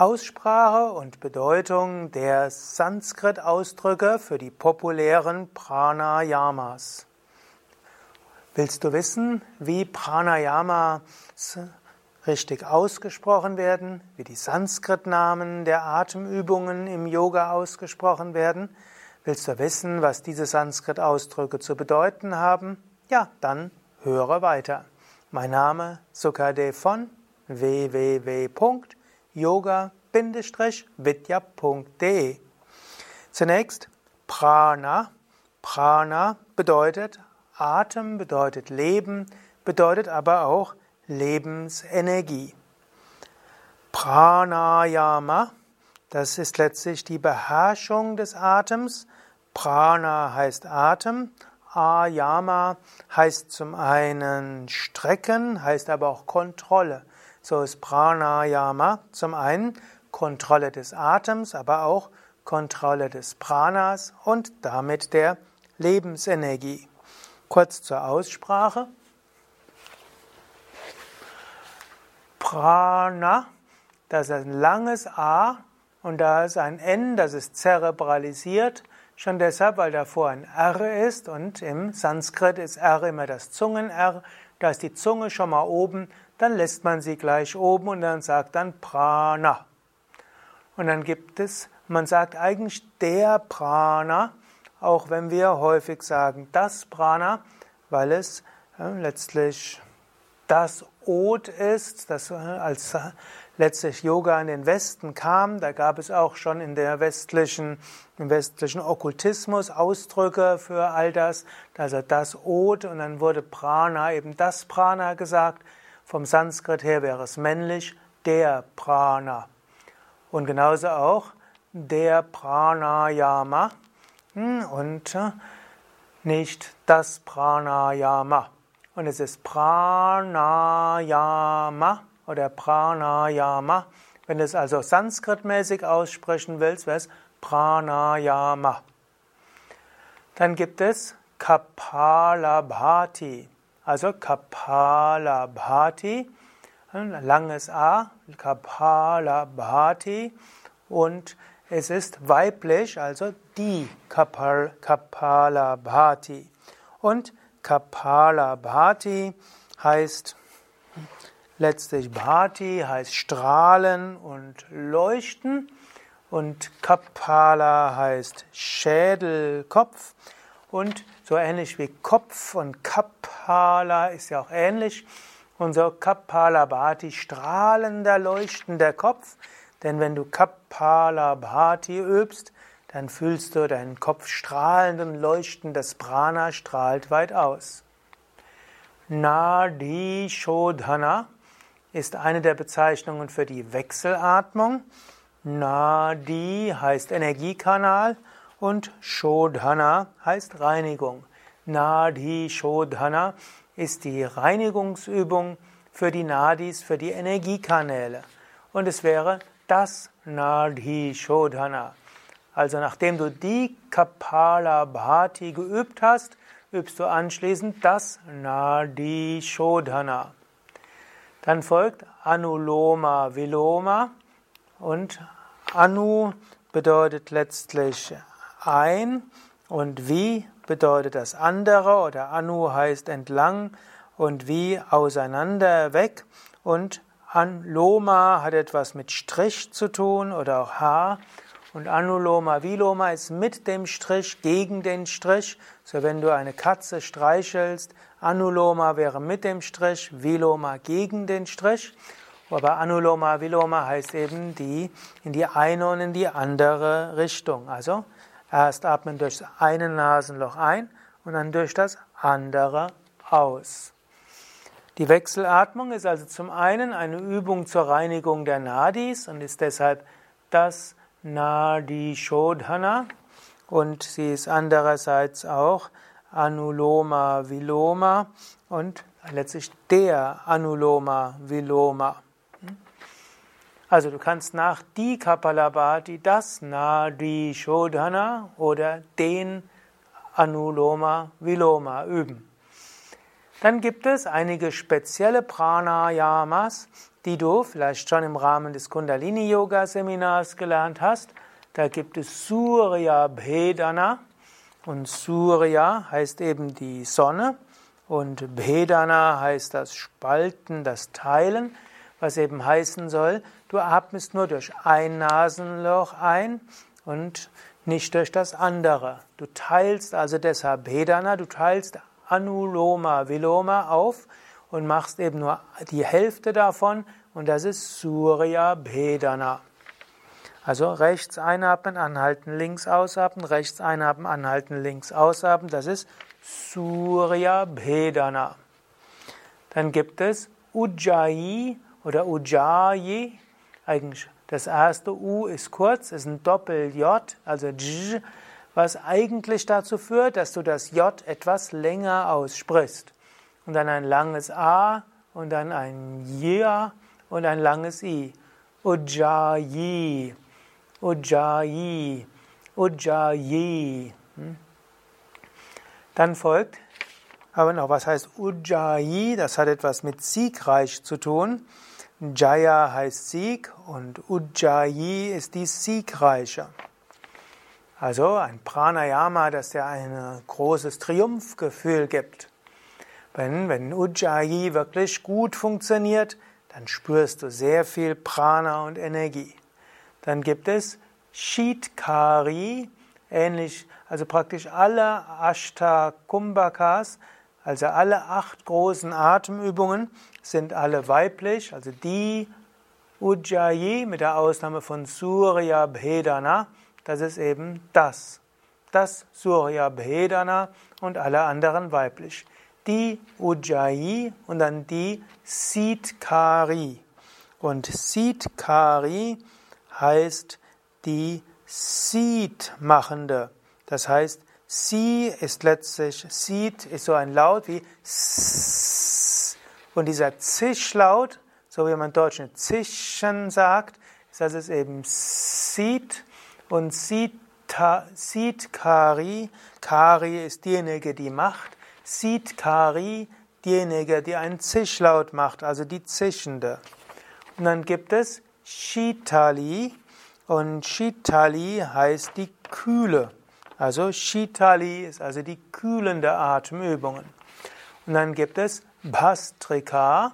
Aussprache und Bedeutung der Sanskrit-Ausdrücke für die populären Pranayamas. Willst du wissen, wie Pranayamas richtig ausgesprochen werden, wie die Sanskrit-Namen der Atemübungen im Yoga ausgesprochen werden? Willst du wissen, was diese Sanskrit-Ausdrücke zu bedeuten haben? Ja, dann höre weiter. Mein Name Sukadev von www.yoga-vidya.de Zunächst Prana. Prana bedeutet Atem, bedeutet Leben, bedeutet aber auch Lebensenergie. Pranayama, das ist letztlich die Beherrschung des Atems. Prana heißt Atem Ayama heißt zum einen Strecken, heißt aber auch Kontrolle. So ist Pranayama zum einen Kontrolle des Atems, aber auch Kontrolle des Pranas und damit der Lebensenergie. Kurz zur Aussprache. Prana, das ist ein langes A und da ist ein N, das ist zerebralisiert. Schon deshalb, weil davor ein R ist und im Sanskrit ist R immer das Zungen-R. Da ist die Zunge schon mal oben, dann lässt man sie gleich oben und dann sagt dann Prana. Und dann gibt es, man sagt eigentlich der Prana, auch wenn wir häufig sagen das Prana, weil es äh, letztlich das Od ist, das äh, als letztlich Yoga in den Westen kam. Da gab es auch schon in der westlichen, im westlichen Okkultismus Ausdrücke für all das. Also das Od und dann wurde Prana eben das Prana gesagt. Vom Sanskrit her wäre es männlich, der Prana. Und genauso auch der Pranayama hm, und äh, nicht das Pranayama. Und es ist Pranayama oder Pranayama. Wenn du es also sanskritmäßig aussprechen willst, wäre es Pranayama. Dann gibt es Kapalabhati. Also Kapalabhati, langes A, Kapalabhati und es ist weiblich, also die Kapal, Kapalabhati. Und Kapalabhati heißt Letztlich Bhati heißt strahlen und leuchten und Kapala heißt Schädel, Kopf und so ähnlich wie Kopf und Kapala ist ja auch ähnlich. Und so Kapala Bhati, strahlender, leuchtender Kopf. Denn wenn du Kapala Bhati übst, dann fühlst du deinen Kopf strahlend und leuchtend. Das Prana strahlt weit aus. Nadi Shodhana ist eine der Bezeichnungen für die Wechselatmung. Nadi heißt Energiekanal und Shodhana heißt Reinigung. Nadi Shodhana ist die Reinigungsübung für die Nadis, für die Energiekanäle. Und es wäre das Nadi Shodhana. Also nachdem du die Kapala Bhati geübt hast, übst du anschließend das Nadi Shodhana. Dann folgt Anuloma Viloma und Anu bedeutet letztlich ein und wie bedeutet das andere oder Anu heißt entlang und wie auseinander weg und Anloma hat etwas mit Strich zu tun oder auch Haar und Anuloma Viloma ist mit dem Strich gegen den Strich. So wenn du eine Katze streichelst, Anuloma wäre mit dem Strich, Viloma gegen den Strich. Aber Anuloma Viloma heißt eben die in die eine und in die andere Richtung. Also erst atmen durch das eine Nasenloch ein und dann durch das andere aus. Die Wechselatmung ist also zum einen eine Übung zur Reinigung der Nadis und ist deshalb das Nadi Shodhana und sie ist andererseits auch Anuloma Viloma und letztlich der Anuloma Viloma. Also du kannst nach die Kapalabhati das Nadi Shodhana oder den Anuloma Viloma üben. Dann gibt es einige spezielle Pranayamas, die du vielleicht schon im Rahmen des Kundalini-Yoga-Seminars gelernt hast. Da gibt es Surya Bhedana und Surya heißt eben die Sonne und Bhedana heißt das Spalten, das Teilen, was eben heißen soll, du atmest nur durch ein Nasenloch ein und nicht durch das andere. Du teilst also deshalb Bhedana, du teilst Anuloma Viloma auf und machst eben nur die Hälfte davon und das ist Surya Bhedana. Also rechts einatmen, anhalten, links ausatmen, rechts einatmen, anhalten, links ausatmen. Das ist Surya Bhedana. Dann gibt es Ujjayi oder Ujjayi. Eigentlich das erste U ist kurz, ist ein Doppel-J, also J, was eigentlich dazu führt, dass du das J etwas länger aussprichst. Und dann ein langes A und dann ein Ja und ein langes I. Ujjayi. Ujjayi, Ujjayi. Hm? Dann folgt aber noch, was heißt Ujjayi? Das hat etwas mit siegreich zu tun. Jaya heißt Sieg und Ujjayi ist die siegreiche. Also ein Pranayama, das dir ein großes Triumphgefühl gibt. Wenn, wenn Ujjayi wirklich gut funktioniert, dann spürst du sehr viel Prana und Energie. Dann gibt es Shitkari, ähnlich, also praktisch alle Ashta Kumbhakas, also alle acht großen Atemübungen sind alle weiblich, also die Ujjayi mit der Ausnahme von Surya Bhedana, das ist eben das. Das Surya Bhedana und alle anderen weiblich. Die Ujjayi und dann die Sitkari. Und Sitkari heißt die Seed-machende. Das heißt, sie ist letztlich, Seed ist so ein Laut wie S. Und dieser Zischlaut, so wie man im Deutschen Zischen sagt, ist das ist eben Seed und Seed Kari. Kari ist diejenige, die macht. Seed Kari, diejenige, die einen Zischlaut macht, also die Zischende. Und dann gibt es Shitali und Shitali heißt die Kühle. Also Shitali ist also die kühlende Atemübungen. Und dann gibt es Bhastrika.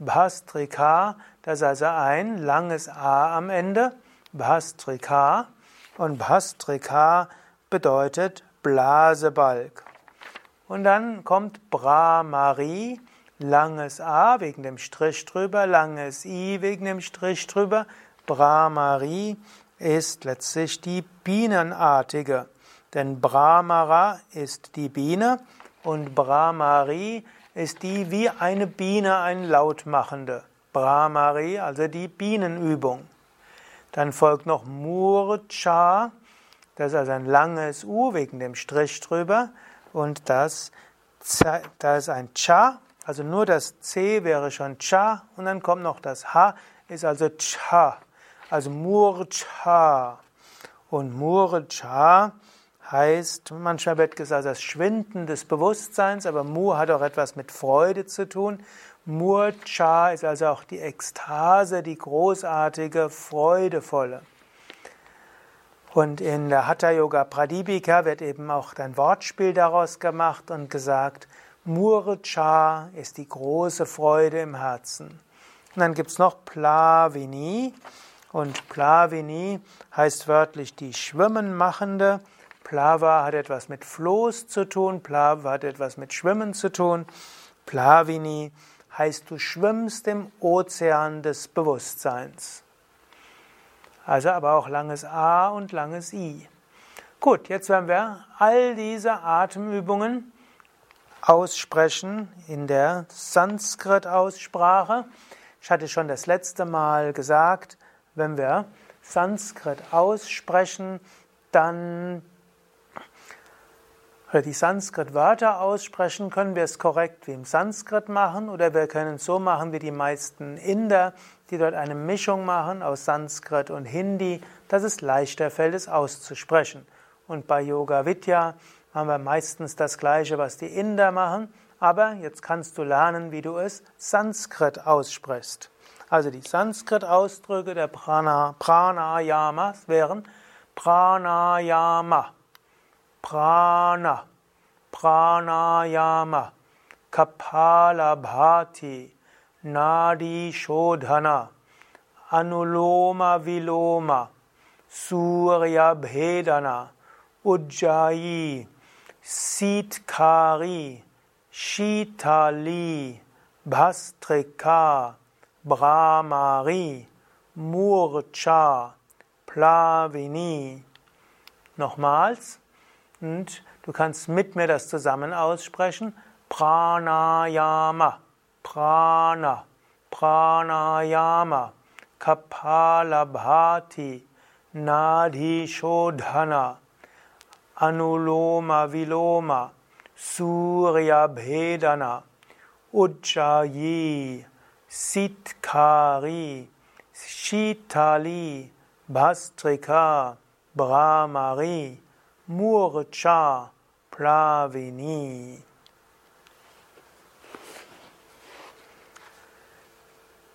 Bhastrika, das ist also ein langes A am Ende. Bhastrika. Und Bhastrika bedeutet Blasebalg. Und dann kommt Brahmari langes A wegen dem Strich drüber, langes I wegen dem Strich drüber. Brahmari ist letztlich die Bienenartige. Denn Brahmara ist die Biene und Brahmari ist die wie eine Biene ein Laut machende. Brahmari, also die Bienenübung. Dann folgt noch Murcha, das ist also ein langes U wegen dem Strich drüber. Und das, das ist ein Cha, also nur das C wäre schon Cha und dann kommt noch das H, ist also Cha, also Murcha. Und Murcha heißt, manchmal wird gesagt, das Schwinden des Bewusstseins, aber Mur hat auch etwas mit Freude zu tun. Murcha ist also auch die Ekstase, die großartige, freudevolle. Und in der Hatha Yoga Pradipika wird eben auch ein Wortspiel daraus gemacht und gesagt, Murcha ist die große Freude im Herzen. Und dann gibt es noch Plavini. Und Plavini heißt wörtlich die Schwimmenmachende. Plava hat etwas mit Floß zu tun, Plava hat etwas mit Schwimmen zu tun. Plavini heißt, du schwimmst im Ozean des Bewusstseins. Also aber auch langes A und langes I. Gut, jetzt werden wir all diese Atemübungen aussprechen in der Sanskrit-Aussprache. Ich hatte schon das letzte Mal gesagt, wenn wir Sanskrit aussprechen, dann oder die Sanskrit-Wörter aussprechen, können wir es korrekt wie im Sanskrit machen oder wir können es so machen wie die meisten Inder, die dort eine Mischung machen aus Sanskrit und Hindi, dass es leichter fällt, es auszusprechen. Und bei Yoga Vidya haben wir meistens das Gleiche, was die Inder machen, aber jetzt kannst du lernen, wie du es Sanskrit aussprichst. Also die Sanskrit-Ausdrücke der Prana, Pranayamas wären Pranayama, Prana, Pranayama, Kapalabhati, Nadi Shodhana, Anuloma Viloma, Surya Bhedana, Ujjayi, Sitkari, Shitali, Bhastrika, Brahmari, Murcha, Plavini. Nochmals. Und du kannst mit mir das zusammen aussprechen. Pranayama, Prana, Pranayama, Kapalabhati, Nadi Shodhana, Anuloma Viloma, Surya Bhedana, Ujjayi, Sitkari, Shitali, Bhastrika, Brahmari, Murcha, Plavini.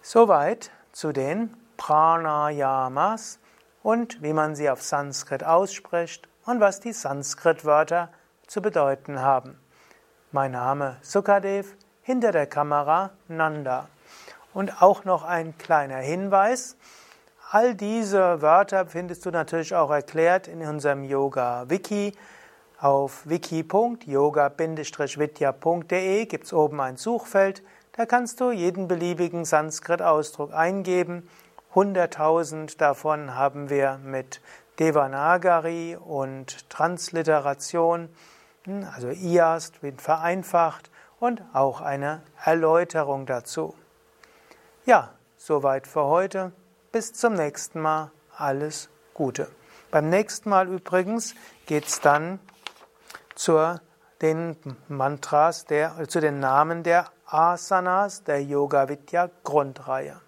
Soweit zu den Pranayamas und wie man sie auf Sanskrit ausspricht und was die Sanskrit-Wörter zu bedeuten haben. Mein Name Sukadev, hinter der Kamera Nanda. Und auch noch ein kleiner Hinweis. All diese Wörter findest du natürlich auch erklärt in unserem Yoga-Wiki. Auf wiki.yoga-vidya.de gibt es oben ein Suchfeld. Da kannst du jeden beliebigen Sanskrit-Ausdruck eingeben. 100.000 davon haben wir mit Devanagari und Transliteration, hm, also IAST wird vereinfacht und auch eine Erläuterung dazu. Ja, soweit für heute. Bis zum nächsten Mal. Alles Gute. Beim nächsten Mal übrigens geht es dann zu den Mantras, der, zu den Namen der Asanas der Yoga Vidya Grundreihe.